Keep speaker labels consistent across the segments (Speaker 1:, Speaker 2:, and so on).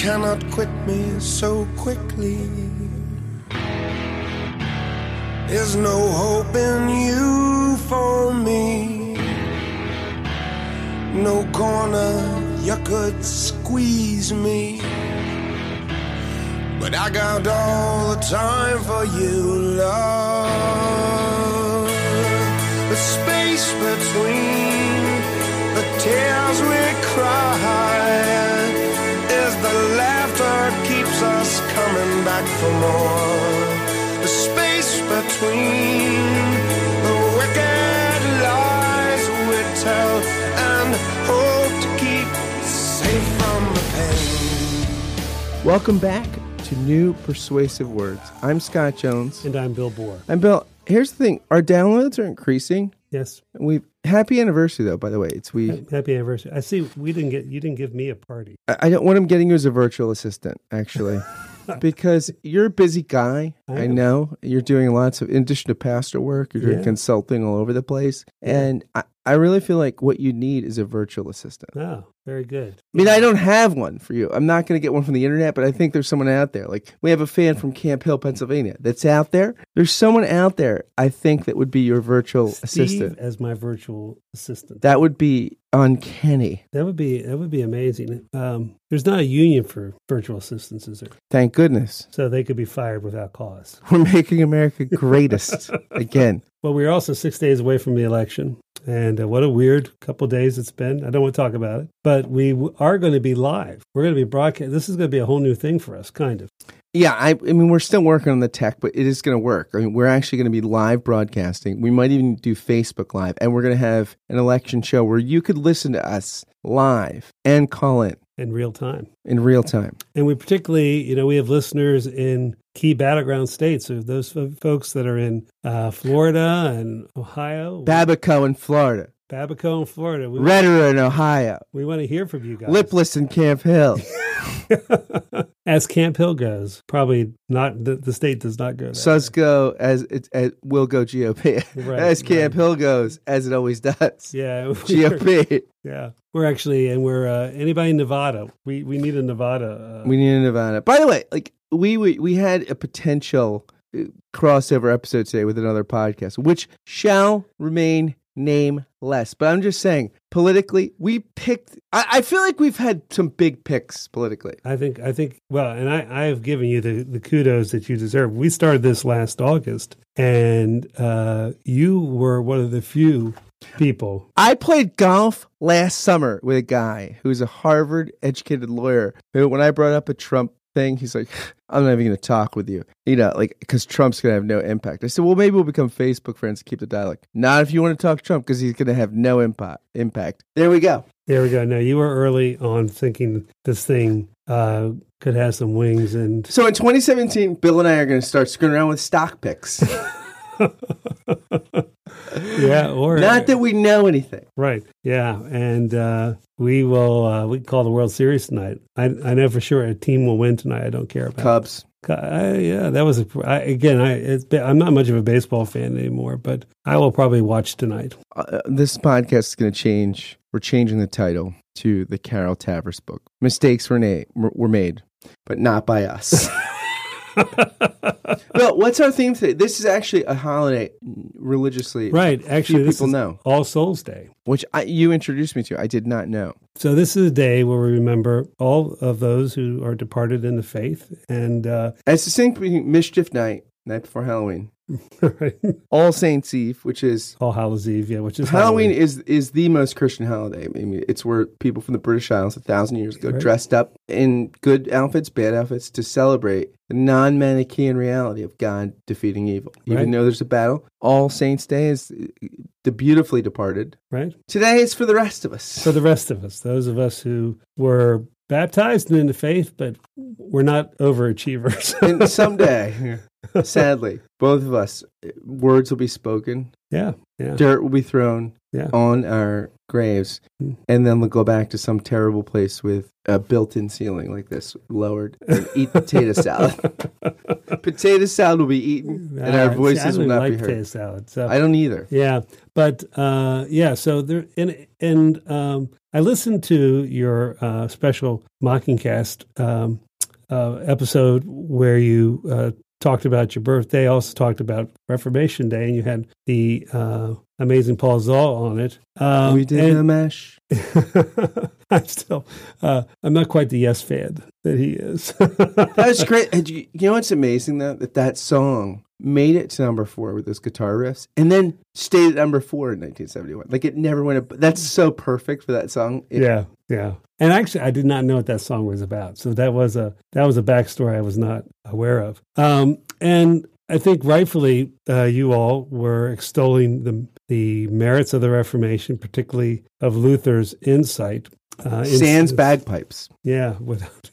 Speaker 1: cannot quit me so quickly. There's no hope in you for me. No corner you could squeeze me. But I got all the time for you, love. The space between the tears we cry keeps us coming back for more. The space between the wicked lies we tell and hope to keep safe from the pain.
Speaker 2: Welcome back to New Persuasive Words. I'm Scott Jones.
Speaker 3: And I'm Bill Borror.
Speaker 2: And Bill, here's the thing our downloads are increasing.
Speaker 3: Yes.
Speaker 2: We happy anniversary though, by the way. It's we
Speaker 3: Happy anniversary. I see we didn't get you didn't give me a party.
Speaker 2: I I don't what I'm getting you as a virtual assistant, actually. because you're a busy guy.
Speaker 3: I
Speaker 2: I, know. You're doing lots of in addition to pastor work, you're doing
Speaker 3: Yeah.
Speaker 2: consulting all over the place. And I, I really feel like what you need is a virtual assistant.
Speaker 3: Oh, very good.
Speaker 2: I mean, I don't have one for you. I'm not going to get one from the internet, but I think there's someone out there. Like we have a fan from Camp Hill, Pennsylvania, that's out there. There's someone out there. I think that would be your virtual
Speaker 3: Steve
Speaker 2: assistant.
Speaker 3: as my virtual assistant.
Speaker 2: That would be uncanny.
Speaker 3: That would be that would be amazing. Um, there's not a union for virtual assistants, is there?
Speaker 2: Thank goodness.
Speaker 3: So they could be fired without cause.
Speaker 2: We're making America greatest again.
Speaker 3: Well, we're also six days away from the election, and uh, what a weird couple days it's been. I don't want to talk about it, but we are going to be live. We're going to be broadcast. This is going to be a whole new thing for us, kind of.
Speaker 2: Yeah, I, I mean, we're still working on the tech, but it is going to work. I mean, we're actually going to be live broadcasting. We might even do Facebook Live, and we're going to have an election show where you could listen to us live and call in
Speaker 3: in real time.
Speaker 2: in real time.
Speaker 3: And we particularly, you know, we have listeners in key battleground states. So those folks that are in uh, Florida and Ohio,
Speaker 2: Babico in Florida,
Speaker 3: Babico in Florida, we,
Speaker 2: Redder in Ohio,
Speaker 3: we want to hear from you guys.
Speaker 2: Lipless in Camp Hill.
Speaker 3: As Camp Hill goes, probably not, the, the state does not go there.
Speaker 2: Susco as it as will go GOP.
Speaker 3: Right,
Speaker 2: as Camp
Speaker 3: right.
Speaker 2: Hill goes, as it always does.
Speaker 3: yeah.
Speaker 2: GOP.
Speaker 3: Yeah. We're actually, and we're, uh, anybody in Nevada, we, we need a Nevada. Uh,
Speaker 2: We need a Nevada. By the way, like we we, we had a potential uh, crossover episode today with another podcast, which shall remain nameless. But I'm just saying, politically, we picked. I, I feel like we've had some big picks politically.
Speaker 3: I think I think well, and I, I have given you the, the kudos that you deserve. We started this last August, and uh, you were one of the few people.
Speaker 2: I played golf last summer with a guy who's a Harvard educated lawyer who, when I brought up a Trump thing, he's like, I'm not even going to talk with you. You know, like, because Trump's going to have no impact. I said, well, maybe we'll become Facebook friends and keep the dialogue. Not if you want to talk Trump, because he's going to have no impact. Impact. There we go.
Speaker 3: There we go. Now you were early on thinking this thing uh, could have some wings, and
Speaker 2: So in 2017, Bill and I are going to start screwing around with stock picks.
Speaker 3: yeah, or
Speaker 2: not that we know anything.
Speaker 3: right, yeah, and uh, we will uh, we call the World Series tonight. I I know for sure a team will win tonight. I don't care about.
Speaker 2: Cubs.
Speaker 3: I, yeah, that was a, I, again. I I'm not much of a baseball fan anymore, but I will probably watch tonight.
Speaker 2: Uh, this podcast is going to change. We're changing the title to the Carol Tavris book. Mistakes were, na- were made, but not by us. well, what's our theme today? This is actually a holiday religiously,
Speaker 3: Right. Actually,
Speaker 2: people know.
Speaker 3: All Souls Day.
Speaker 2: which I, you introduced me to. I did not know.
Speaker 3: So this is a day where we remember all of those who are departed in the faith, and uh,
Speaker 2: It's distinct between Mischief Night, night before Halloween, All Saints Eve, which is
Speaker 3: All Hallows Eve, yeah, which is
Speaker 2: Halloween is is the most Christian holiday. I mean, it's where people from the British Isles a thousand years ago
Speaker 3: Right.
Speaker 2: dressed up in good outfits, bad outfits to celebrate the non-Manichaean reality of God defeating evil. Even
Speaker 3: Right.
Speaker 2: though there's a battle, All Saints Day is the beautifully departed.
Speaker 3: right
Speaker 2: Today is for the rest of us.
Speaker 3: for the rest of us, those of us who were baptized in the faith, but we're not overachievers.
Speaker 2: and someday, sadly, both of us, words will be spoken,
Speaker 3: yeah, yeah,
Speaker 2: dirt will be thrown
Speaker 3: yeah.
Speaker 2: on our graves,
Speaker 3: Hmm.
Speaker 2: and then we'll go back to some terrible place with a built-in ceiling like this, lowered, and eat potato salad. potato salad will be eaten, and our
Speaker 3: Uh, see,
Speaker 2: voices
Speaker 3: don't
Speaker 2: will not
Speaker 3: like
Speaker 2: be heard.
Speaker 3: potato salad. So
Speaker 2: I don't either.
Speaker 3: Yeah, but uh, yeah, so there and and um, I listened to your uh, special Mockingcast um, uh, episode where you uh, talked about your birthday, also talked about Reformation Day, and you had the uh, amazing Paul Zahl on it. Um,
Speaker 2: we did
Speaker 3: and-
Speaker 2: a mesh.
Speaker 3: I'm still, uh, I'm not quite the Yes fan that he is.
Speaker 2: That's great. And you, you know what's amazing though? That that song made it to number four with those guitar riffs, and then stayed at number four in 1971. Like it never went. Up, that's so perfect for that song. It-
Speaker 3: yeah, yeah. And actually, I did not know what that song was about. So that was a that was a backstory I was not aware of. Um, and I think rightfully, uh, you all were extolling the the merits of the Reformation, particularly of Luther's insight. Uh,
Speaker 2: Sans bagpipes.
Speaker 3: Yeah, without.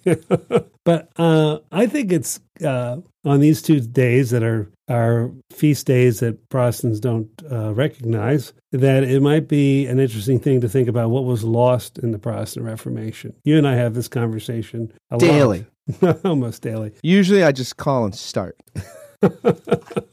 Speaker 3: but uh, I think it's uh, on these two days that are are feast days that Protestants don't uh, recognize that it might be an interesting thing to think about what was lost in the Protestant Reformation. You and I have this conversation a lot.
Speaker 2: Daily.
Speaker 3: almost daily.
Speaker 2: Usually, I just call and start.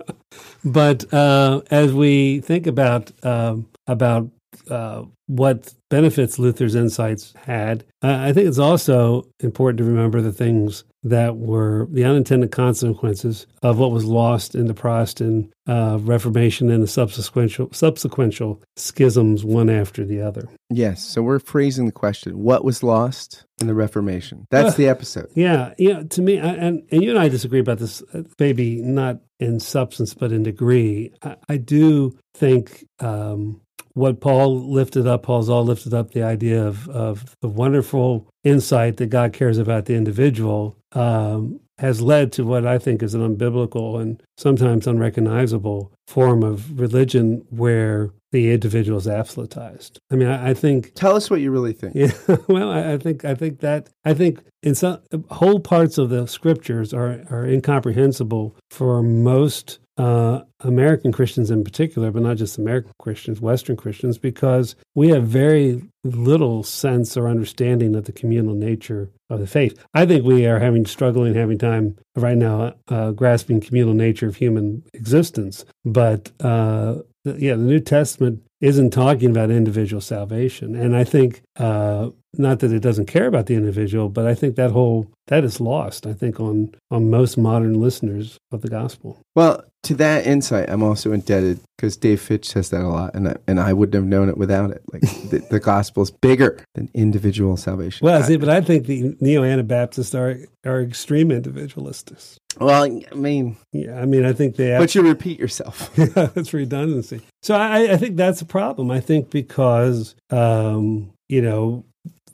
Speaker 3: But uh, as we think about um, about uh, what benefits Luther's insights had, uh, I think it's also important to remember the things that were the unintended consequences of what was lost in the Protestant uh, Reformation and the subsequent subsequent schisms, one after the other.
Speaker 2: Yes. So we're phrasing the question: What was lost in the Reformation? That's
Speaker 3: Uh,
Speaker 2: the episode.
Speaker 3: Yeah, yeah. To me, I, and and you and I disagree about this, uh, maybe not in substance but in degree. I, I do think um, what Paul lifted up, Paul Zahl lifted up the idea of of the wonderful insight that God cares about the individual. Um, has led to what I think is an unbiblical and sometimes unrecognizable form of religion where the individual is absolutized. I mean, I, I think
Speaker 2: Tell us what you really think.
Speaker 3: yeah, well, I, I think I think that I think in some whole parts of the scriptures are are incomprehensible for most uh, American Christians in particular, but not just American Christians, Western Christians, because we have very little sense or understanding of the communal nature of the faith. I think we are having struggling, having time right now uh, grasping communal nature of human existence, but. Uh, yeah, the New Testament isn't talking about individual salvation, and I think uh, not that it doesn't care about the individual, but I think that whole that is lost. I think on on most modern listeners of the gospel.
Speaker 2: Well, to that insight, I'm also indebted because Dave Fitch says that a lot, and I, and I wouldn't have known it without it. Like the, the gospel is bigger than individual salvation.
Speaker 3: Well, see, but I think the neo Anabaptists are are extreme individualists.
Speaker 2: well, I mean,
Speaker 3: Yeah, I mean, I think they.
Speaker 2: but you repeat yourself.
Speaker 3: yeah, that's redundancy. So I, I think that's a problem. I think because um, you know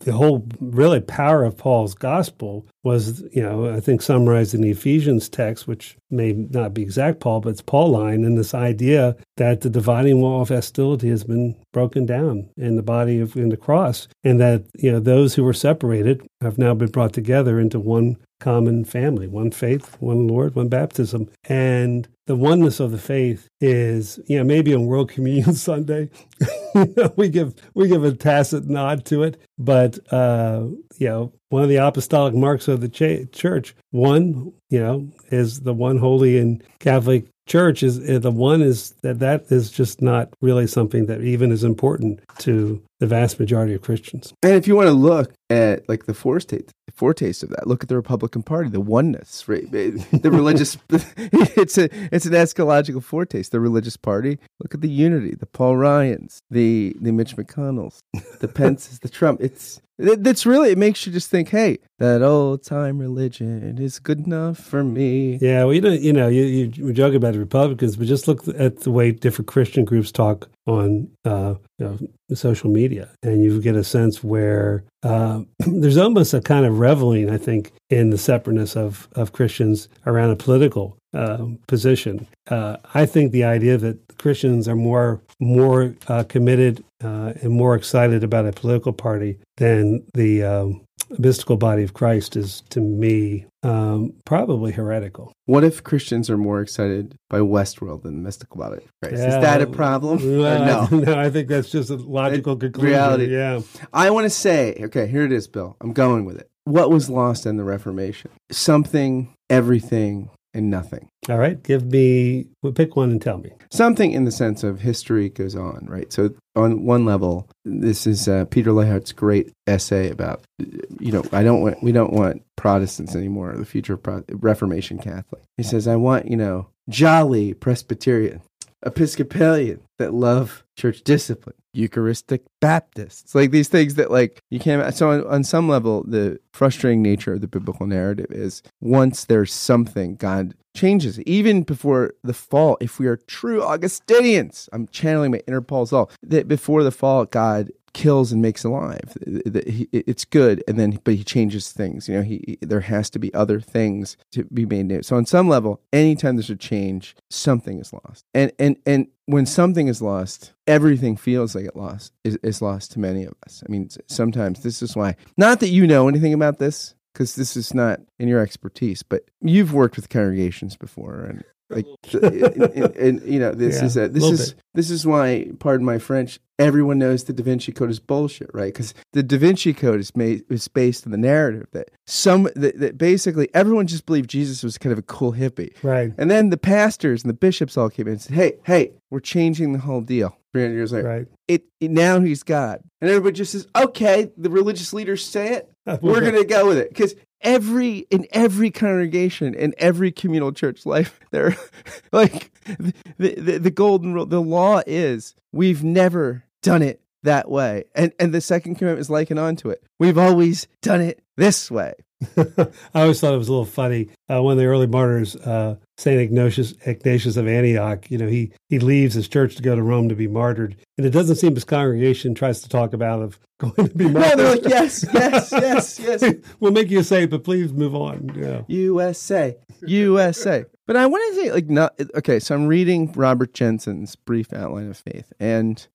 Speaker 3: the whole really power of Paul's gospel was, you know, I think summarized in the Ephesians text, which may not be exact Paul, but it's Pauline, and this idea that the dividing wall of hostility has been broken down in the body of in the cross, and that you know those who were separated have now been brought together into one common family, one faith, one Lord, one baptism. And the oneness of the faith is, you know, maybe on World Communion Sunday, you know, we give we give a tacit nod to it, but uh, you know, one of the apostolic marks of the church, one, you know, is the one holy and Catholic church is uh, the one is that that is just not really something that even is important to the vast majority of Christians.
Speaker 2: And if you want to look at like the foretaste, foretaste of that, look at the Republican Party, the oneness, right? The religious, it's a it's an eschatological foretaste. The religious party. Look at the unity, the Paul Ryans, the the Mitch McConnells, the Pences, the Trump. It's it, that's really it makes you just think, hey, that old time religion is good enough for me.
Speaker 3: Yeah, well, you know, you know, you, you joke about the Republicans, but just look at the way different Christian groups talk on uh, you know, social media, and you get a sense where uh, there's almost a kind of reveling, I think, in the separateness of of Christians around a political uh, position. I think the idea that Christians are more more uh, committed uh, and more excited about a political party than the um, mystical body of Christ is, to me, um, probably heretical.
Speaker 2: What if Christians are more excited by Westworld than the mystical body of Christ?
Speaker 3: Yeah,
Speaker 2: is that a problem?
Speaker 3: Well,
Speaker 2: no.
Speaker 3: I, no, I think that's just a logical conclusion.
Speaker 2: reality.
Speaker 3: Yeah.
Speaker 2: I want to say, okay, here it is, Bill. I'm going with it. What was lost in the Reformation? Something, everything and nothing.
Speaker 3: All right, give me well, pick one and tell me.
Speaker 2: Something in the sense of history goes on, right? So on one level, this is uh, Peter Leithart's great essay about, you know, I don't want we don't want Protestants anymore, the future of Pro- Reformation Catholic. He says, I want you know jolly Presbyterian, Episcopalian that love church discipline, Eucharistic Baptists, like these things that like you can't. So on, on some level, the frustrating nature of the biblical narrative is once there's something, God changes. Even before the fall, if we are true Augustinians, I'm channeling my inner Paul Zahl, that before the fall, God kills and makes alive. It's good, and then but he changes things. You know, he there has to be other things to be made new. So on some level, anytime there's a change, something is lost. And and and when something is lost, everything feels like it lost is, is lost to many of us. I mean, sometimes this is why. Not that you know anything about this, because this is not in your expertise, but you've worked with congregations before, and like, and, and, and, you know, this
Speaker 3: Yeah,
Speaker 2: is a, this is
Speaker 3: bit.
Speaker 2: this is why, pardon my French, everyone knows the Da Vinci Code is bullshit, right? Because the Da Vinci Code is made is based on the narrative that some that, that basically everyone just believed Jesus was kind of a cool hippie,
Speaker 3: Right,
Speaker 2: and then the pastors and the bishops all came in and said, "Hey, hey, we're changing the whole deal." Three hundred years later,
Speaker 3: right.
Speaker 2: it, it now he's God, and everybody just says, "Okay, the religious leaders say it, we're going to go with it because every in every congregation in every communal church life there like the, the the golden rule the law is we've never done it that way and and the second commandment is likened onto it we've always done it this way
Speaker 3: I always thought it was a little funny. Uh, one of the early martyrs, uh, Saint Ignatius, Ignatius of Antioch, you know, he he leaves his church to go to Rome to be martyred, and it doesn't seem his congregation tries to talk about of going to be martyred.
Speaker 2: no they're like yes yes yes yes
Speaker 3: we'll make you a saint, but please move on. Yeah.
Speaker 2: USA, USA. But I want to say, like, not okay. So I'm reading Robert Jenson's brief outline of faith, and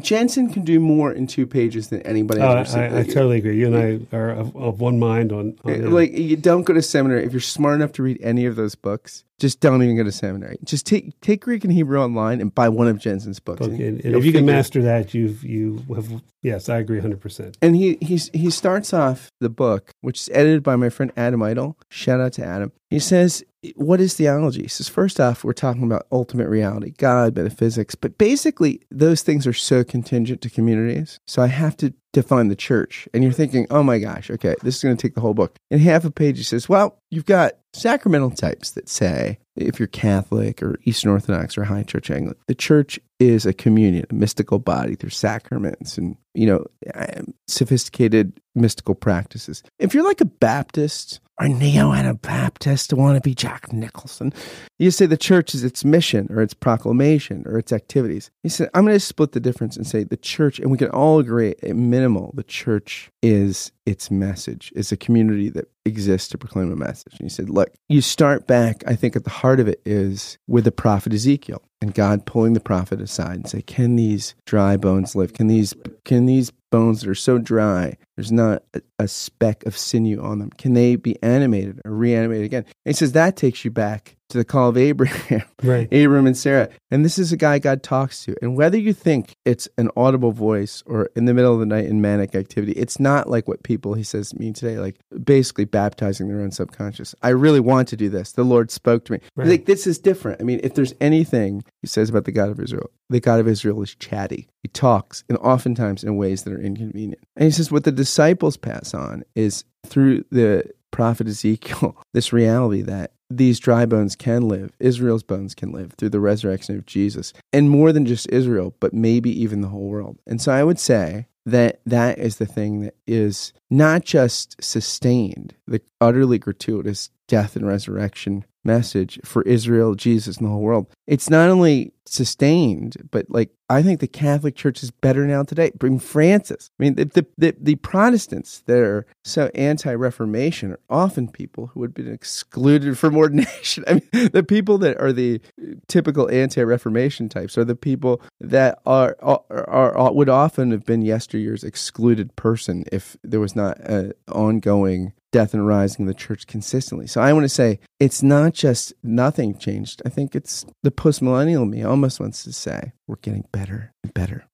Speaker 2: Jenson can do more in two pages than anybody
Speaker 3: Oh,
Speaker 2: uh,
Speaker 3: I,
Speaker 2: ever.
Speaker 3: I, I totally agree. You and I are of, of one mind on, on eh,
Speaker 2: like, you don't go to seminary if you're smart enough to read any of those books. Just don't even go to seminary. Just take take Greek and Hebrew online and buy one of Jenson's books.
Speaker 3: Okay, and, and if you can
Speaker 2: figure-
Speaker 3: master that, you've you have yes, I agree, hundred percent.
Speaker 2: And he he's, he starts off the book, which is edited by my friend Adam Eitel. Shout out to Adam. He says, "What is theology?" He says, first off, we're talking about ultimate reality, God, metaphysics, but basically those things are so contingent to communities. So I have to define the church. And you're thinking, "Oh my gosh, okay, this is going to take the whole book." In half a page, he says, "Well, you've got sacramental types that say." If you're Catholic or Eastern Orthodox or High Church Anglican, the church is a communion, a mystical body. through sacraments and you know um, sophisticated mystical practices. If you're like a Baptist or neo Anabaptist, want to be Jack Nicholson, you say the church is its mission or its proclamation or its activities. He said, I'm going to split the difference and say the church, and we can all agree at minimal, the church is its message, is a community that exists to proclaim a message. And he said, look, you start back, I think at the heart of it is with the prophet Ezekiel and God pulling the prophet aside and say, can these dry bones live? Can these, can these bones that are so dry, there's not a, a speck of sinew on them, can they be animated or reanimated again? And he says that takes you back to the call of Abraham.
Speaker 3: Right.
Speaker 2: Abram and Sarah. And this is a guy God talks to. And whether you think it's an audible voice or in the middle of the night in manic activity, it's not like what people, he says, mean today, like basically baptizing their own subconscious. I really want to do this. The Lord spoke to me.
Speaker 3: Right.
Speaker 2: Like, this is different. I mean, if there's anything he says about the God of Israel, the God of Israel is chatty. He talks, and oftentimes in ways that are inconvenient. And he says, what the disciples pass on is through the prophet Ezekiel, this reality that these dry bones can live, Israel's bones can live through the resurrection of Jesus. And more than just Israel, but maybe even the whole world. And so I would say that that is the thing that is not just sustained, the utterly gratuitous death and resurrection message for Israel, Jesus, and the whole world. It's not only sustained, but like I think the Catholic Church is better now today. Bring Francis. I mean, the the, the, the Protestants that are so anti-Reformation are often people who had been excluded from ordination. I mean, the people that are the typical anti-Reformation types are the people that are are, are would often have been yesteryear's excluded person if there was not an ongoing death and rising of the church consistently. So I want to say it's not just nothing changed. I think it's the postmillennial me almost wants to say we're getting better and better.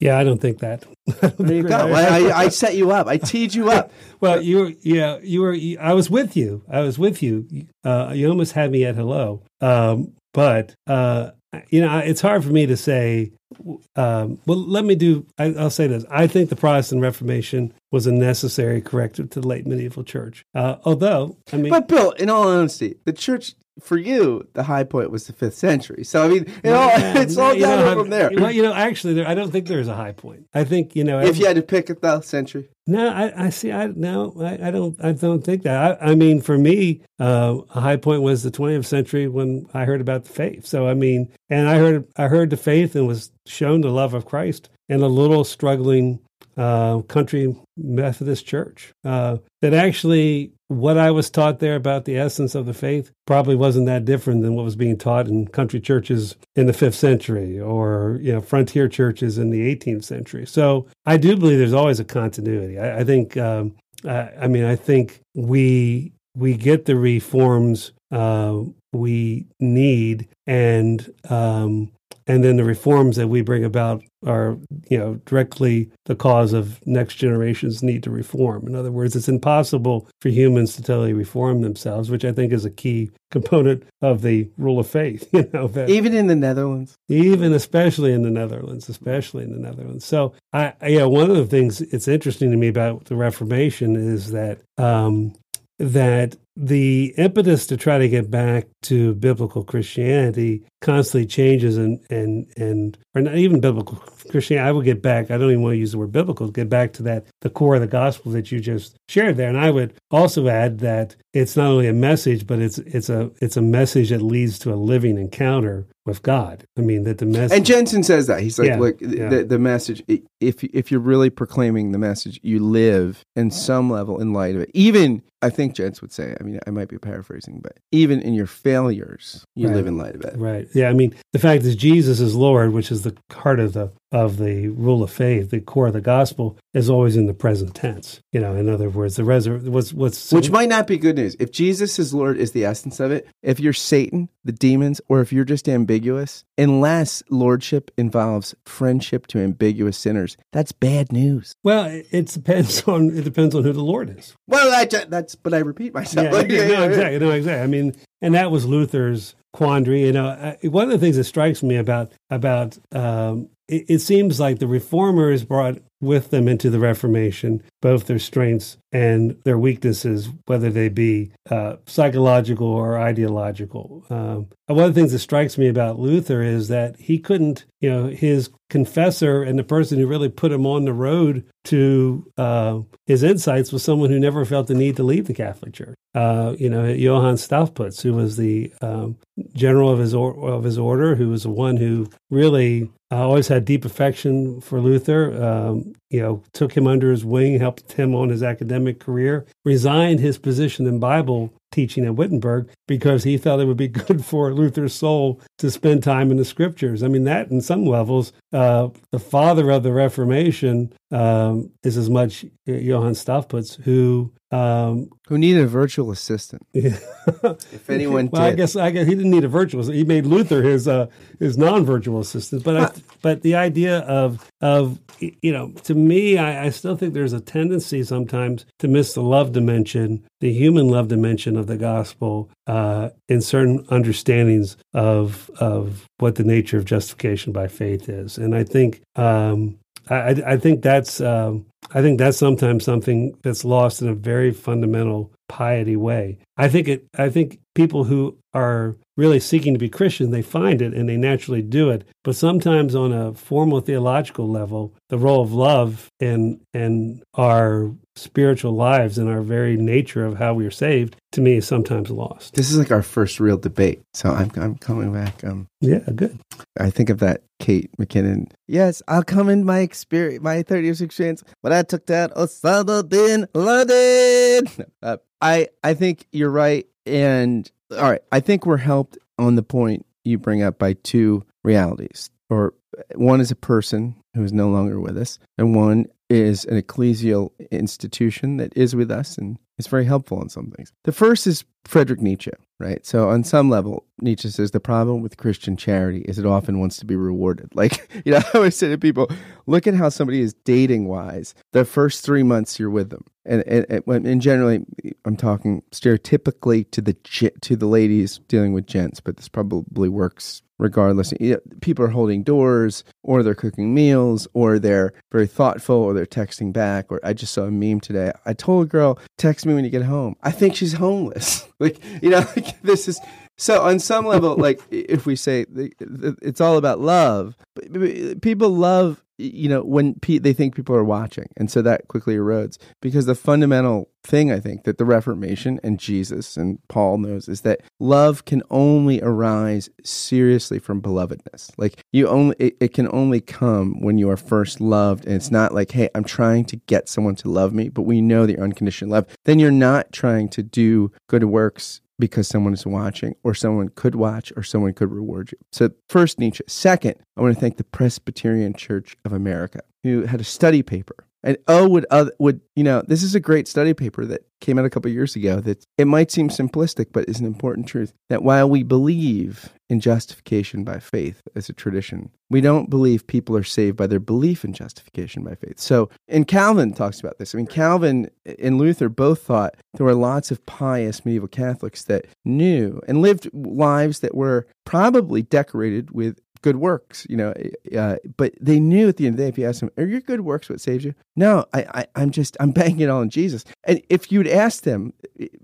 Speaker 3: Yeah, I don't think that.
Speaker 2: There you go. I, I, I set you up. I teed you up.
Speaker 3: well, you were, yeah, you were. I was with you. I was with you. Uh, you almost had me at hello. Um, but uh, you know, it's hard for me to say. Um, well, let me do. I, will say this. I think the Protestant Reformation was a necessary corrective to the late medieval church. Uh, although, I mean,
Speaker 2: but Bill, in all honesty, the church for you, the high point was the fifth century. So I mean, it all, yeah, it's all down from there.
Speaker 3: Well, you know, actually, there, I don't think there's a high point. I think you know,
Speaker 2: if you had to pick a thousand century.
Speaker 3: No, I, I see. I no, I, I, don't. I don't think that. I, I mean, for me, uh, a high point was the 20th century when I heard about the faith. So I mean, and I heard I heard the faith and was shown the love of Christ in a little struggling uh, country Methodist church. Uh, that actually, what I was taught there about the essence of the faith probably wasn't that different than what was being taught in country churches in the fifth century or you know frontier churches in the 18th century. So I do believe there's always a continuity. I, I think. Um, I, I, mean, I think we we get the reforms uh, we need, and um, and then the reforms that we bring about are you know directly the cause of next generations need to reform. In other words it's impossible for humans to totally reform themselves which i think is a key component of the rule of faith you know
Speaker 2: that, even in the netherlands.
Speaker 3: Even especially in the netherlands especially in the netherlands. So i yeah one of the things it's interesting to me about the reformation is that um that the impetus to try to get back to biblical Christianity constantly changes and and and or not even biblical Christianity. I would get back. I don't even want to use the word biblical. Get back to that the core of the gospel that you just shared there. And I would also add that it's not only a message, but it's it's a it's a message that leads to a living encounter with God. I mean that the message.
Speaker 2: And Jenson says that he's like, yeah, look, yeah. the the message. If if you're really proclaiming the message, you live in some level in light of it. Even I think Jens would say. I mean, I might be paraphrasing, but even in your failures, you
Speaker 3: right.
Speaker 2: live in light of it.
Speaker 3: Right. Yeah. I mean, the fact is Jesus is Lord, which is the heart of the of the rule of faith, the core of the gospel, is always in the present tense. You know, in other words, the resur- what's what's
Speaker 2: which might not be good news. If Jesus is Lord is the essence of it. If you're Satan, the demons, or if you're just ambiguous, unless lordship involves friendship to ambiguous sinners, that's bad news.
Speaker 3: Well, it depends on it depends on who the Lord is.
Speaker 2: Well, that, that's but I repeat myself.
Speaker 3: Yeah, yeah, no, exactly, no, exactly. I mean, and that was Luther's quandary. You know, one of the things that strikes me about about um, it, it seems like the reformers brought with them into the Reformation both their strengths and their weaknesses, whether they be uh, psychological or ideological. Um, one of the things that strikes me about Luther is that he couldn't, you know, his confessor and the person who really put him on the road to uh, his insights was someone who never felt the need to leave the Catholic Church. Uh, you know, Johann Staupitz, who was the um, general of his or- of his order, who was the one who really uh, always had deep affection for Luther. Um, you know, took him under his wing, helped him on his academic career, resigned his position in Bible teaching at Wittenberg because he felt it would be good for Luther's soul to spend time in the scriptures. I mean, that in some levels, uh, the father of the Reformation um, is as much Johann Staupitz, who um,
Speaker 2: who needed a virtual assistant. if anyone
Speaker 3: well,
Speaker 2: did.
Speaker 3: I guess I guess he didn't need a virtual. He made Luther his uh, his non-virtual assistant. But I, but the idea of of you know, to me, I, I still think there's a tendency sometimes to miss the love dimension, the human love dimension of the gospel, uh, in certain understandings of of what the nature of justification by faith is. And I think um, I, I, think that's um, I think that's sometimes something that's lost in a very fundamental piety way. I think it. I think people who are really seeking to be Christian, they find it and they naturally do it. But sometimes on a formal theological level, the role of love and and our spiritual lives and our very nature of how we are saved, to me, is sometimes lost.
Speaker 2: This is like our first real debate. So I'm I'm coming back. Um,
Speaker 3: yeah, good.
Speaker 2: I think of that Kate McKinnon. Yes, I'll come in my experience, my 30 years experience. When I took that Osama bin Laden. Uh, I I think you're right. And all right, I think we're helped on the point you bring up by two realities. Or one is a person who is no longer with us, and one is an ecclesial institution that is with us and is very helpful on some things. The first is Friedrich Nietzsche, right? So, on some level, Nietzsche says the problem with Christian charity is it often wants to be rewarded. Like, you know, I always say to people, look at how somebody is dating wise. The first three months you're with them, and and, and generally, I'm talking stereotypically to the to the ladies dealing with gents, but this probably works regardless. People are holding doors, or they're cooking meals, or they're very thoughtful, or they're texting back. Or I just saw a meme today. I told a girl, text me when you get home. I think she's homeless. like, you know, like this is so on some level, like if we say it's all about love, people love you know when they think people are watching, and so that quickly erodes because the fundamental thing I think that the Reformation and Jesus and Paul knows is that love can only arise seriously from belovedness. Like you only it, it can only come when you are first loved, and it's not like hey I'm trying to get someone to love me, but we know that you're unconditional love. Then you're not trying to do good works because someone is watching, or someone could watch, or someone could reward you. So, first, Nietzsche. Second, I want to thank the Presbyterian Church of America, who had a study paper and oh, would would you know? This is a great study paper that came out a couple years ago. That it might seem simplistic, but is an important truth. That while we believe in justification by faith as a tradition, we don't believe people are saved by their belief in justification by faith. So, and Calvin talks about this. I mean, Calvin and Luther both thought there were lots of pious medieval Catholics that knew and lived lives that were probably decorated with good works, you know. Uh, but they knew at the end of the day, if you ask them, "Are your good works what saves you?" No, I, I, am just I'm banking it all on Jesus. And if you'd ask them,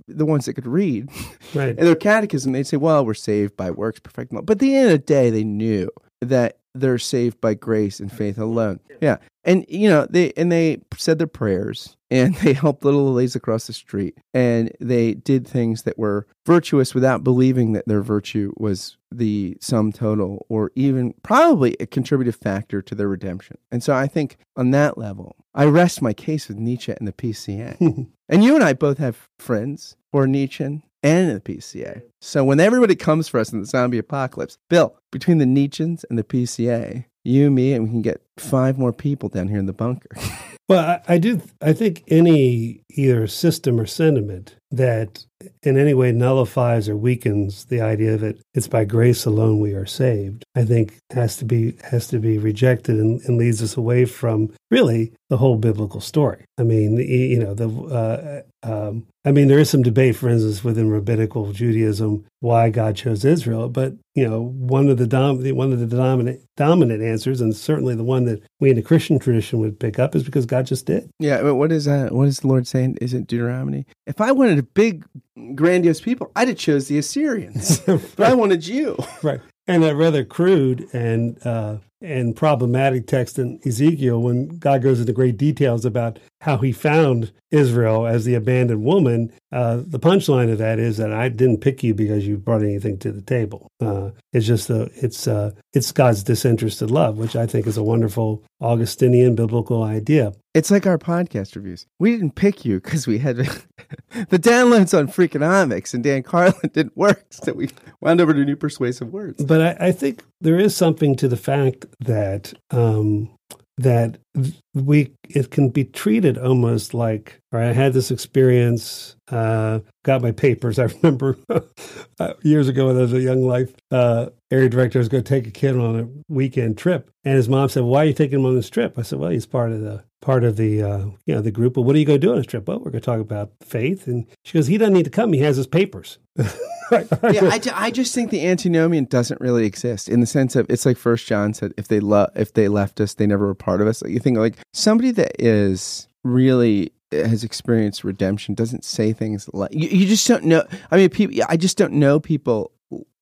Speaker 2: the ones that could read, right. and their catechism, they'd say, "Well, we're saved by works, perfect." But at the end of the day, they knew that they're saved by grace and faith alone. Yeah. And you know, they and they said their prayers and they helped little ladies across the street and they did things that were virtuous without believing that their virtue was the sum total or even probably a contributive factor to their redemption. And so I think on that level, I rest my case with Nietzsche and the PCA. and you and I both have friends who are Nietzschean and the PCA. So when everybody comes for us in the zombie apocalypse, Bill, between the Nietzscheans and the PCA, you, me, and we can get five more people down here in the bunker.
Speaker 3: well, I, I do. I think any either system or sentiment that in any way nullifies or weakens the idea that it's by grace alone we are saved, I think has to be has to be rejected and, and leads us away from really the whole biblical story. I mean, you know, the uh, um, I mean, there is some debate, for instance, within rabbinical Judaism, why God chose Israel. But you know, one of the dom- one of the dominant dominant answers, and certainly the one that we in the Christian tradition would pick up, is because God just did.
Speaker 2: Yeah. But what is that? What is the Lord saying? Is it Deuteronomy? If I wanted a big, grandiose people, I'd have chose the Assyrians. right. But I wanted you.
Speaker 3: Right. And that rather crude and uh, and problematic text in Ezekiel when God goes into great details about how he found Israel as the abandoned woman. Uh, the punchline of that is that I didn't pick you because you brought anything to the table. Uh, it's just a, it's uh, it's God's disinterested love, which I think is a wonderful Augustinian biblical idea.
Speaker 2: It's like our podcast reviews. We didn't pick you because we had the downloads on Freakonomics and Dan Carlin didn't work, so we wound over to new persuasive words.
Speaker 3: But I, I think there is something to the fact that um, that we it can be treated almost like I had this experience, uh, got my papers. I remember uh, years ago when I was a young life uh, area director was going to take a kid on a weekend trip, and his mom said, "Why are you taking him on this trip?" I said, "Well, he's part of the part of the uh, you know the group. But what are you going to do on this trip? Well, we're going to talk about faith." And she goes, "He doesn't need to come. He has his papers."
Speaker 2: yeah, I, I just think the antinomian doesn't really exist in the sense of it's like First John said, if they love if they left us, they never were part of us. Like you think like somebody that is really has experienced redemption doesn't say things like you, you just don't know. I mean, people. I just don't know people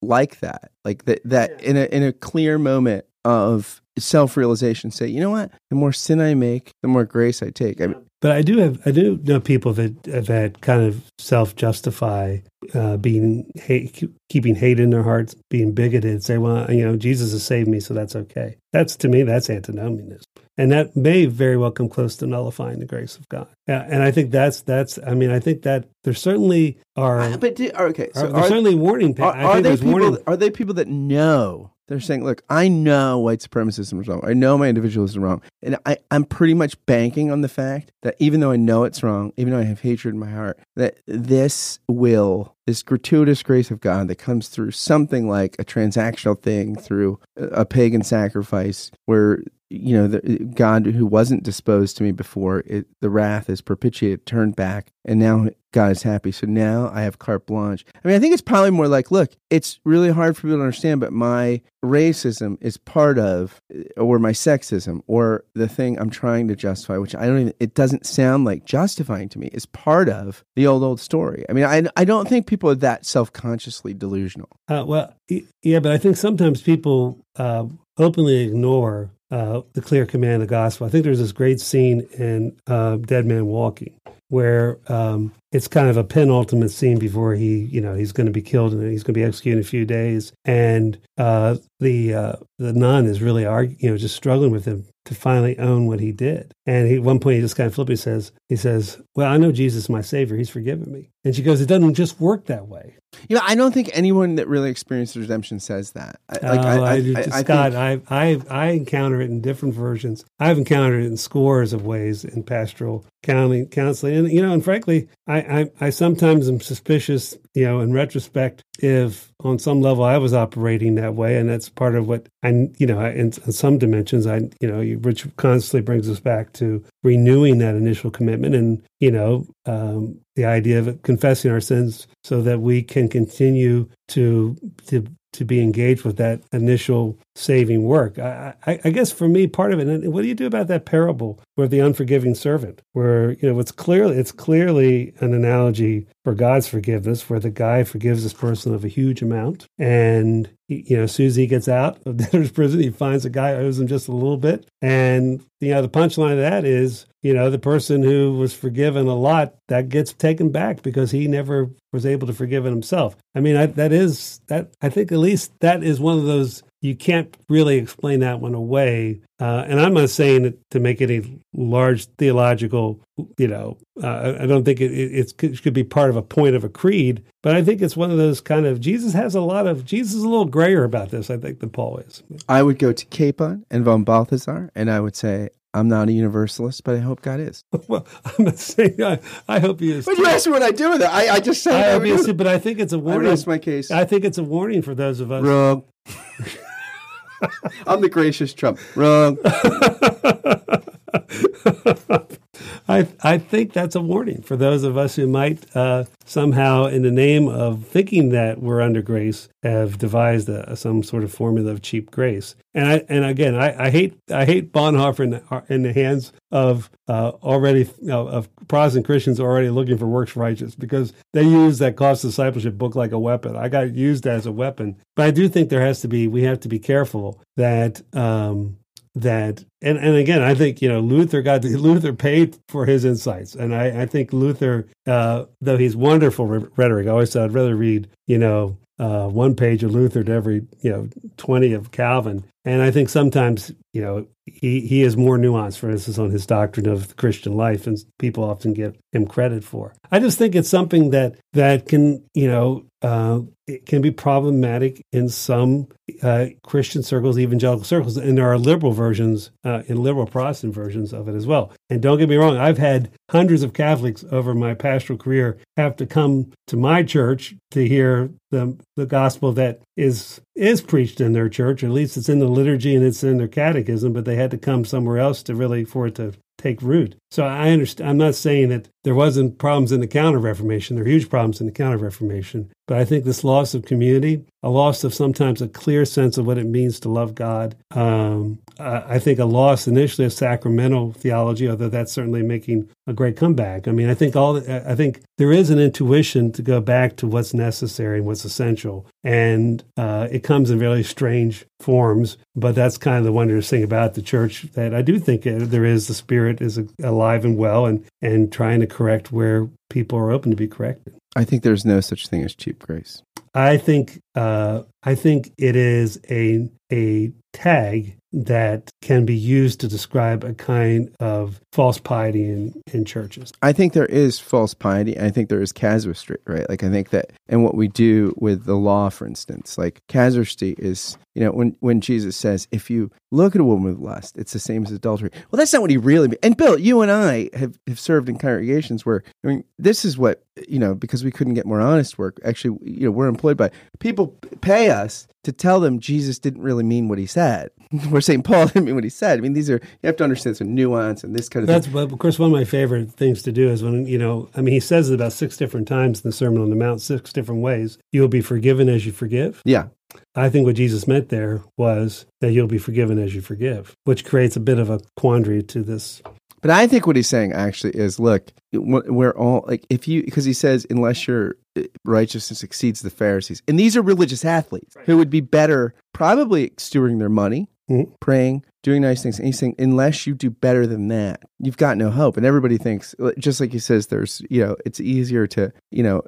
Speaker 2: like that. Like that. That in a in a clear moment of self realization, say, you know what? The more sin I make, the more grace I take. I mean,
Speaker 3: but I do have I do know people that that kind of self justify uh, being hate, keeping hate in their hearts, being bigoted. Say, well, you know, Jesus has saved me, so that's okay. That's to me, that's antinomianism, and that may very well come close to nullifying the grace of God. Yeah, and I think that's that's. I mean, I think that there certainly are. Uh,
Speaker 2: but do, okay,
Speaker 3: so are, are certainly warning.
Speaker 2: Are, are they people? Warning, are they people that know They're saying, look, I know white supremacism is wrong. I know my individualism is wrong. And I, I'm pretty much banking on the fact that even though I know it's wrong, even though I have hatred in my heart, that this will, this gratuitous grace of God that comes through something like a transactional thing, through a pagan sacrifice, where you know, the, God who wasn't disposed to me before, it, the wrath is propitiated, turned back, and now God is happy. So now I have carte blanche. I mean, I think it's probably more like, look, it's really hard for people to understand, but my racism is part of, or my sexism, or the thing I'm trying to justify, which I don't even, it doesn't sound like justifying to me, is part of the old, old story. I mean, I, I don't think people are that self consciously delusional.
Speaker 3: Uh, well, yeah, but I think sometimes people uh, openly ignore uh, the clear command of the gospel. I think there's this great scene in uh, Dead Man Walking where um, it's kind of a penultimate scene before he, you know, he's going to be killed and he's going to be executed in a few days. And uh, the uh, the nun is really, argue, you know, just struggling with him to finally own what he did. And he, at one point, he just kind of flippantly says, he says, "Well, I know Jesus is my Savior; He's forgiven me." And she goes, "It doesn't just work that way."
Speaker 2: You know, I don't think anyone that really experienced redemption says that.
Speaker 3: Like, I, I, I, Scott, I, I, I encounter it in different versions. I've encountered it in scores of ways in pastoral counseling, counseling, and you know, and frankly, I, I, I sometimes am suspicious, you know, in retrospect, if on some level I was operating that way, and that's part of what I, you know, in, in some dimensions, I, you know, which constantly brings us back to renewing that initial commitment, and you know, um, the idea of confessing our sins so that we can continue to to to be engaged with that initial saving work. I, I, I, guess for me, part of it. And what do you do about that parable with the unforgiving servant, where you know it's clearly it's clearly an analogy for God's forgiveness, where the guy forgives this person of a huge amount, and you know, as soon as he gets out of debtor's prison, he finds a guy owes him just a little bit, and you know the punchline of that is you know the person who was forgiven a lot that gets taken back because he never was able to forgive it himself. I mean, I, that is that I think at least that is one of those you can't really explain that one away. Uh, and I'm not saying it to make any large theological, you know, uh, I don't think it, it, it, should be part of a point of a creed, but I think it's one of those kind of, Jesus has a lot of, Jesus is a little grayer about this, I think, than Paul is.
Speaker 2: I would go to Capon and von Balthasar, and I would say, I'm not a universalist, but I hope God is.
Speaker 3: well, I'm not saying I, I hope he is.
Speaker 2: But you asked me what I do with it. I, I just said
Speaker 3: I hope he is, but I think it's a warning.
Speaker 2: I rest my case.
Speaker 3: I think it's a warning for those of us.
Speaker 2: Wrong. I'm the gracious Trump. Wrong.
Speaker 3: I I think that's a warning for those of us who might uh, somehow, in the name of thinking that we're under grace, have devised a, some sort of formula of cheap grace. And I and again, I, I hate I hate Bonhoeffer in the, in the hands of uh, already of Protestant Christians already looking for works righteous because they use that cost discipleship book like a weapon. I got used as a weapon, but I do think there has to be we have to be careful that um, that and, and again i think you know luther got luther paid for his insights. And i, I think luther uh, though he's wonderful rhetoric i always said i'd rather read you know uh, one page of luther to every you know 20 of calvin. And i think sometimes you know he, he is more nuanced. For instance on his doctrine of the christian life and people often give him credit for. I just think it's something that that can you know uh, it can be problematic in some uh, Christian circles, evangelical circles, and there are liberal versions, uh, in liberal Protestant versions of it as well. And don't get me wrong, I've had hundreds of Catholics over my pastoral career have to come to my church to hear the the gospel that is is preached in their church. At least it's in the liturgy and it's in their catechism, but they had to come somewhere else to really for it to take root. So I understand. I'm not saying that there wasn't problems in the Counter Reformation. There are huge problems in the Counter Reformation, but I think this loss of community, a loss of sometimes a clear sense of what it means to love God. Um, I think a loss initially of sacramental theology, although that's certainly making a great comeback. I mean, I think all. I think there is an intuition to go back to what's necessary and what's essential, and uh, it comes in really strange forms. But that's kind of the wondrous thing about the church that I do think there is the Spirit is alive and well, and and trying to correct where people are open to be corrected.
Speaker 2: I think there's no such thing as cheap grace.
Speaker 3: I think uh, I think it is a a tag that can be used to describe a kind of false piety in, in churches.
Speaker 2: I think there is false piety. I think there is casuistry, right? Like I think that, and what we do with the law, for instance, like casuistry is, you know, when when Jesus says, if you look at a woman with lust, it's the same as adultery. Well, that's not what he really means. And Bill, you and I have, have served in congregations where, I mean, this is what you know, because we couldn't get more honest work. Actually, you know, we're employed by people pay us to tell them Jesus didn't really mean what he said. We're Paul didn't mean what he said. I mean, these are you have to understand some nuance and this kind of.
Speaker 3: That's
Speaker 2: thing.
Speaker 3: of course one of my favorite things to do is when you know. I mean, he says it about six different times in the Sermon on the Mount, six different ways. You will be forgiven as you forgive.
Speaker 2: Yeah,
Speaker 3: I think what Jesus meant there was that you'll be forgiven as you forgive, which creates a bit of a quandary to this
Speaker 2: but I think what he's saying actually is, look, we're all like, if you, because he says, unless your uh, righteousness exceeds the Pharisees, and these are religious athletes right. who would be better probably stewarding their money, mm-hmm. praying, doing nice things. And he's saying, unless you do better than that, you've got no hope. And everybody thinks, uh, just like he says, there's, you know, it's easier to, you know,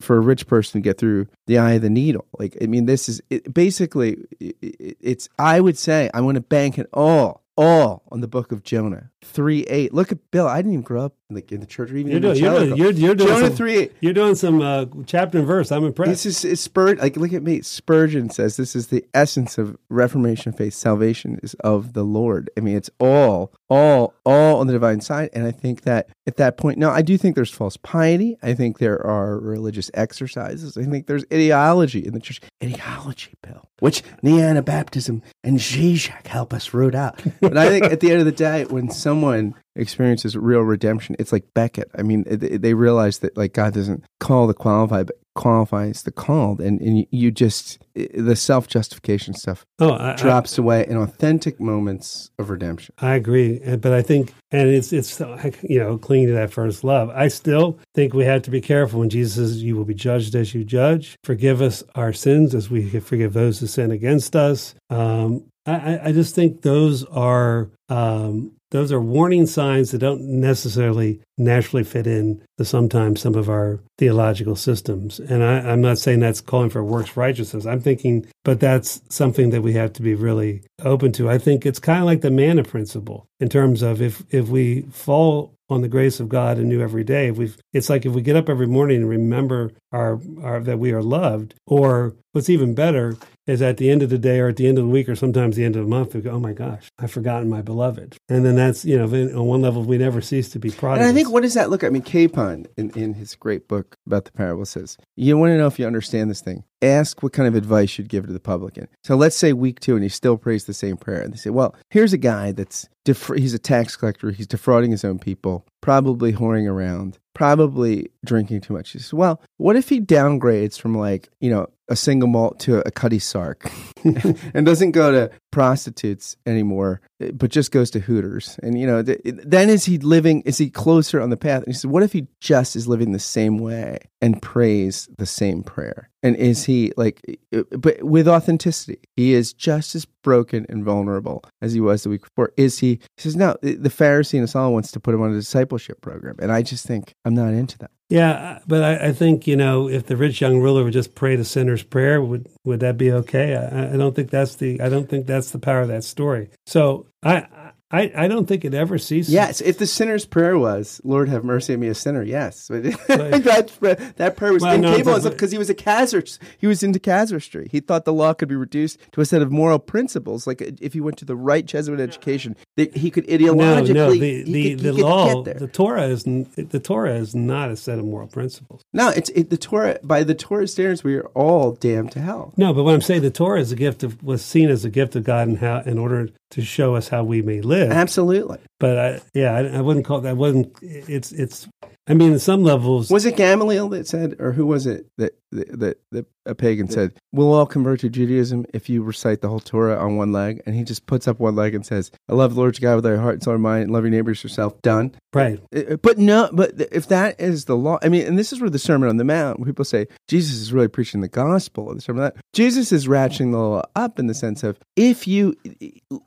Speaker 2: for a rich person to get through the eye of the needle. Like, I mean, this is it, basically, it, it's, I would say, I want to bank it all all on the book of Jonah. 3 8. Look at Bill. I didn't even grow up in the, in the church or even
Speaker 3: you're
Speaker 2: in
Speaker 3: doing,
Speaker 2: the
Speaker 3: you're, doing, you're, you're doing
Speaker 2: Jonah
Speaker 3: some,
Speaker 2: 3
Speaker 3: You're doing some uh, chapter and verse. I'm impressed.
Speaker 2: This is Spurgeon. Like, look at me. Spurgeon says this is the essence of Reformation faith. Salvation is of the Lord. I mean, it's all, all, all on the divine side. And I think that at that point, now I do think there's false piety. I think there are religious exercises. I think there's ideology in the church. Ideology, Bill, which Neo-Anabaptism and Zizek help us root out. But I think at the end of the day, when someone experiences real redemption, it's like Beckett. I mean, they realize that like God doesn't call the qualified, but qualifies the called, and and you just the self justification stuff
Speaker 3: oh, I,
Speaker 2: drops
Speaker 3: I,
Speaker 2: away in authentic moments of redemption.
Speaker 3: I agree, but I think, and it's it's you know clinging to that first love. I still think we have to be careful when Jesus says, "You will be judged as you judge." Forgive us our sins as we forgive those who sin against us. Um, I, I just think those are um, those are warning signs that don't necessarily naturally fit in to sometimes some of our theological systems. And I, am not saying that's calling for works righteousness. I'm thinking, but that's something that we have to be really open to. I think it's kind of like the manna principle in terms of if if we fall on the grace of God anew every day. If we it's like if we get up every morning and remember our, our that we are loved, or what's even better is at the end of the day or at the end of the week or sometimes the end of the month, we go, oh my gosh, I've forgotten my beloved. And then that's, you know, on one level, we never cease to be proud.
Speaker 2: And I think, what does that look I mean, Capon in, in his great book about the parable says, you want to know if you understand this thing, ask what kind of advice you'd give to the publican. So let's say week two and he still prays the same prayer. And they say, well, here's a guy that's, he's a tax collector, he's defrauding his own people, probably whoring around, probably drinking too much. He says, well, what if he downgrades from like, you know, a single malt to a Cutty Sark and doesn't go to prostitutes anymore, eh, but just goes to Hooters. And, you know, th- then is he living, is he closer on the path? And he said, what if he just is living the same way and prays the same prayer? And is he like, eh, eh, but with authenticity, he is just as broken and vulnerable as he was the week before. Is he? He says, no, the Pharisee in all wants to put him on a discipleship program. And I just think I'm not into that.
Speaker 3: Yeah, but I, I, think you know if the rich young ruler would just pray the sinner's prayer, would would that be okay? I, I don't think that's the I don't think that's the power of that story. So I I, I don't think it ever ceases.
Speaker 2: Yes, if the sinner's prayer was, "Lord, have mercy on me, a sinner," yes, that that prayer was well, incapable no, because he was a casuist. He was into casuistry. He thought the law could be reduced to a set of moral principles. Like uh, if he went to the right Jesuit education, that he could ideologically. No, no,
Speaker 3: the the,
Speaker 2: could,
Speaker 3: the law, the Torah is the Torah is not a set of moral principles.
Speaker 2: No, it's it, the Torah. By the Torah standards, we are all damned to hell.
Speaker 3: No, but what I'm saying, the Torah is a gift of was seen as a gift of God, and how in order to show us how we may live.
Speaker 2: Absolutely.
Speaker 3: But I, yeah, I, I wouldn't call that. Wasn't it's it's. I mean, in some levels,
Speaker 2: was it Gamaliel that said, or who was it that that that a pagan said, "We'll all convert to Judaism if you recite the whole Torah on one leg." And he just puts up one leg and says, "I love the Lord your God with thy heart and soul and mind, and love your neighbors yourself." Done.
Speaker 3: Right.
Speaker 2: Uh, uh, but no, but if that is the law, I mean, and this is where the Sermon on the Mount, people say Jesus is really preaching the gospel. The Sermon on the Jesus is ratcheting the law up in the sense of if you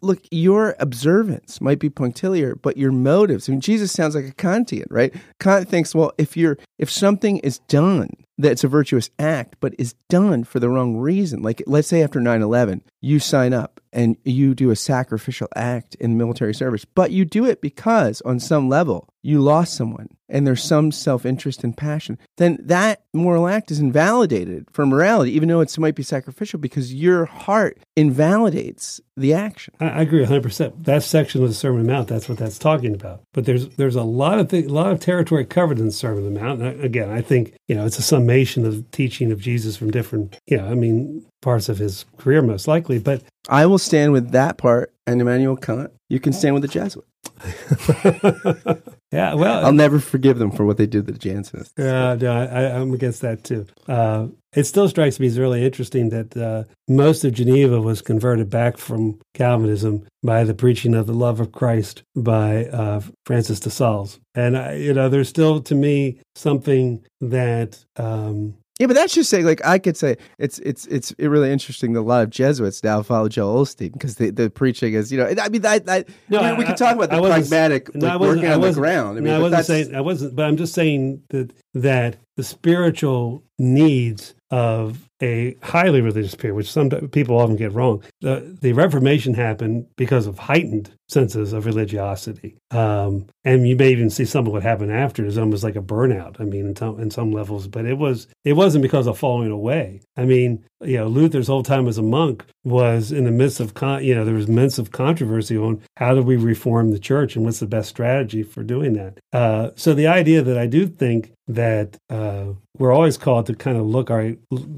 Speaker 2: look, your observance might be punctiliar, but your motives. I mean, Jesus sounds like a Kantian, right? Kant thinks, well, if you're if something is done that it's a virtuous act, but is done for the wrong reason. Like, let's say after 9 11, you sign up and you do a sacrificial act in military service, but you do it because on some level you lost someone and there's some self interest and passion, then that moral act is invalidated for morality, even though it might be sacrificial because your heart invalidates the action.
Speaker 3: I, I agree 100%. That section of the Sermon on the Mount, that's what that's talking about. But there's there's a lot of th- lot of territory covered in the Sermon on the Mount. And again, I think you know it's a summation of teaching of Jesus from different, you know, I mean, parts of his career most likely. But
Speaker 2: I will stand with that part and Immanuel Kant. You can stand with the Jesuit.
Speaker 3: yeah, well,
Speaker 2: I'll never forgive them for what they did to the Jansenists.
Speaker 3: Yeah, no, I, am against that too. Uh, it still strikes me as really interesting that uh, most of Geneva was converted back from Calvinism by the preaching of the love of Christ by uh, Francis de Sales, and I, you know, there's still to me something that um,
Speaker 2: yeah, but that's just saying, like I could say, it's it's it's really interesting that a lot of Jesuits now follow Joel Osteen because the, the preaching is, you know, I mean, I, I,
Speaker 3: no,
Speaker 2: I mean, we could talk about the pragmatic
Speaker 3: no,
Speaker 2: like, working on the ground.
Speaker 3: I mean, no, I wasn't saying I wasn't, but I'm just saying that that the spiritual needs of a highly religious period, which some people often get wrong. The, the Reformation happened because of heightened senses of religiosity. Um, and you may even see some of what happened after is almost like a burnout. I mean, in some, in some levels, but it was it wasn't because of falling away. I mean, you know, Luther's whole time as a monk was in the midst of con- you know there was midst of controversy on how do we reform the church and what's the best strategy for doing that. Uh, so the idea that I do think that uh, we're always called to kind of look our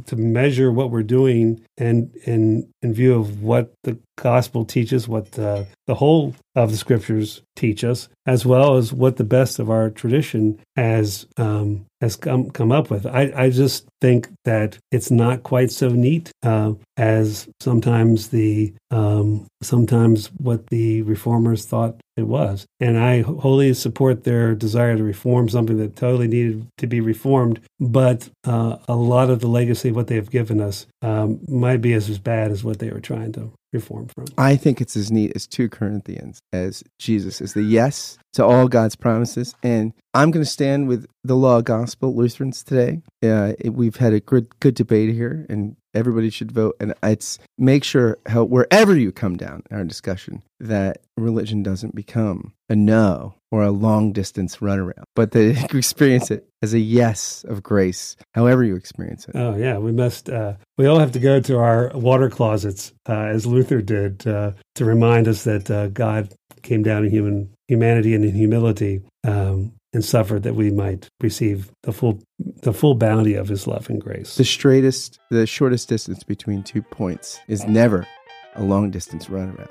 Speaker 3: to measure what we're doing and in in view of what the gospel teaches, what the, the whole of the scriptures teach us, as well as what the best of our tradition has um, has come come up with. I, I just think that it's not quite so neat uh, as sometimes the um, sometimes what the reformers thought it was. And I wholly support their desire to reform something that totally needed to be reformed. But uh, a lot of the legacy what they have given us um, might be as, as bad as what they were trying to reform from.
Speaker 2: I think it's as neat as 2 Corinthians, as Jesus is the yes to all God's promises. And I'm going to stand with the law gospel Lutherans today. Uh, we've had a good, good debate here, and everybody should vote. And it's make sure how, wherever you come down in our discussion that religion doesn't become a no or a long distance runaround, but that you experience it as a yes of grace, however you experience it.
Speaker 3: Oh yeah, we must. Uh, we all have to go to our water closets, uh, as Luther did, uh, to remind us that uh, God came down in human humanity and in humility um, and suffered that we might receive the full the full bounty of his love and grace.
Speaker 2: The straightest, the shortest distance between two points is never a long distance runaround.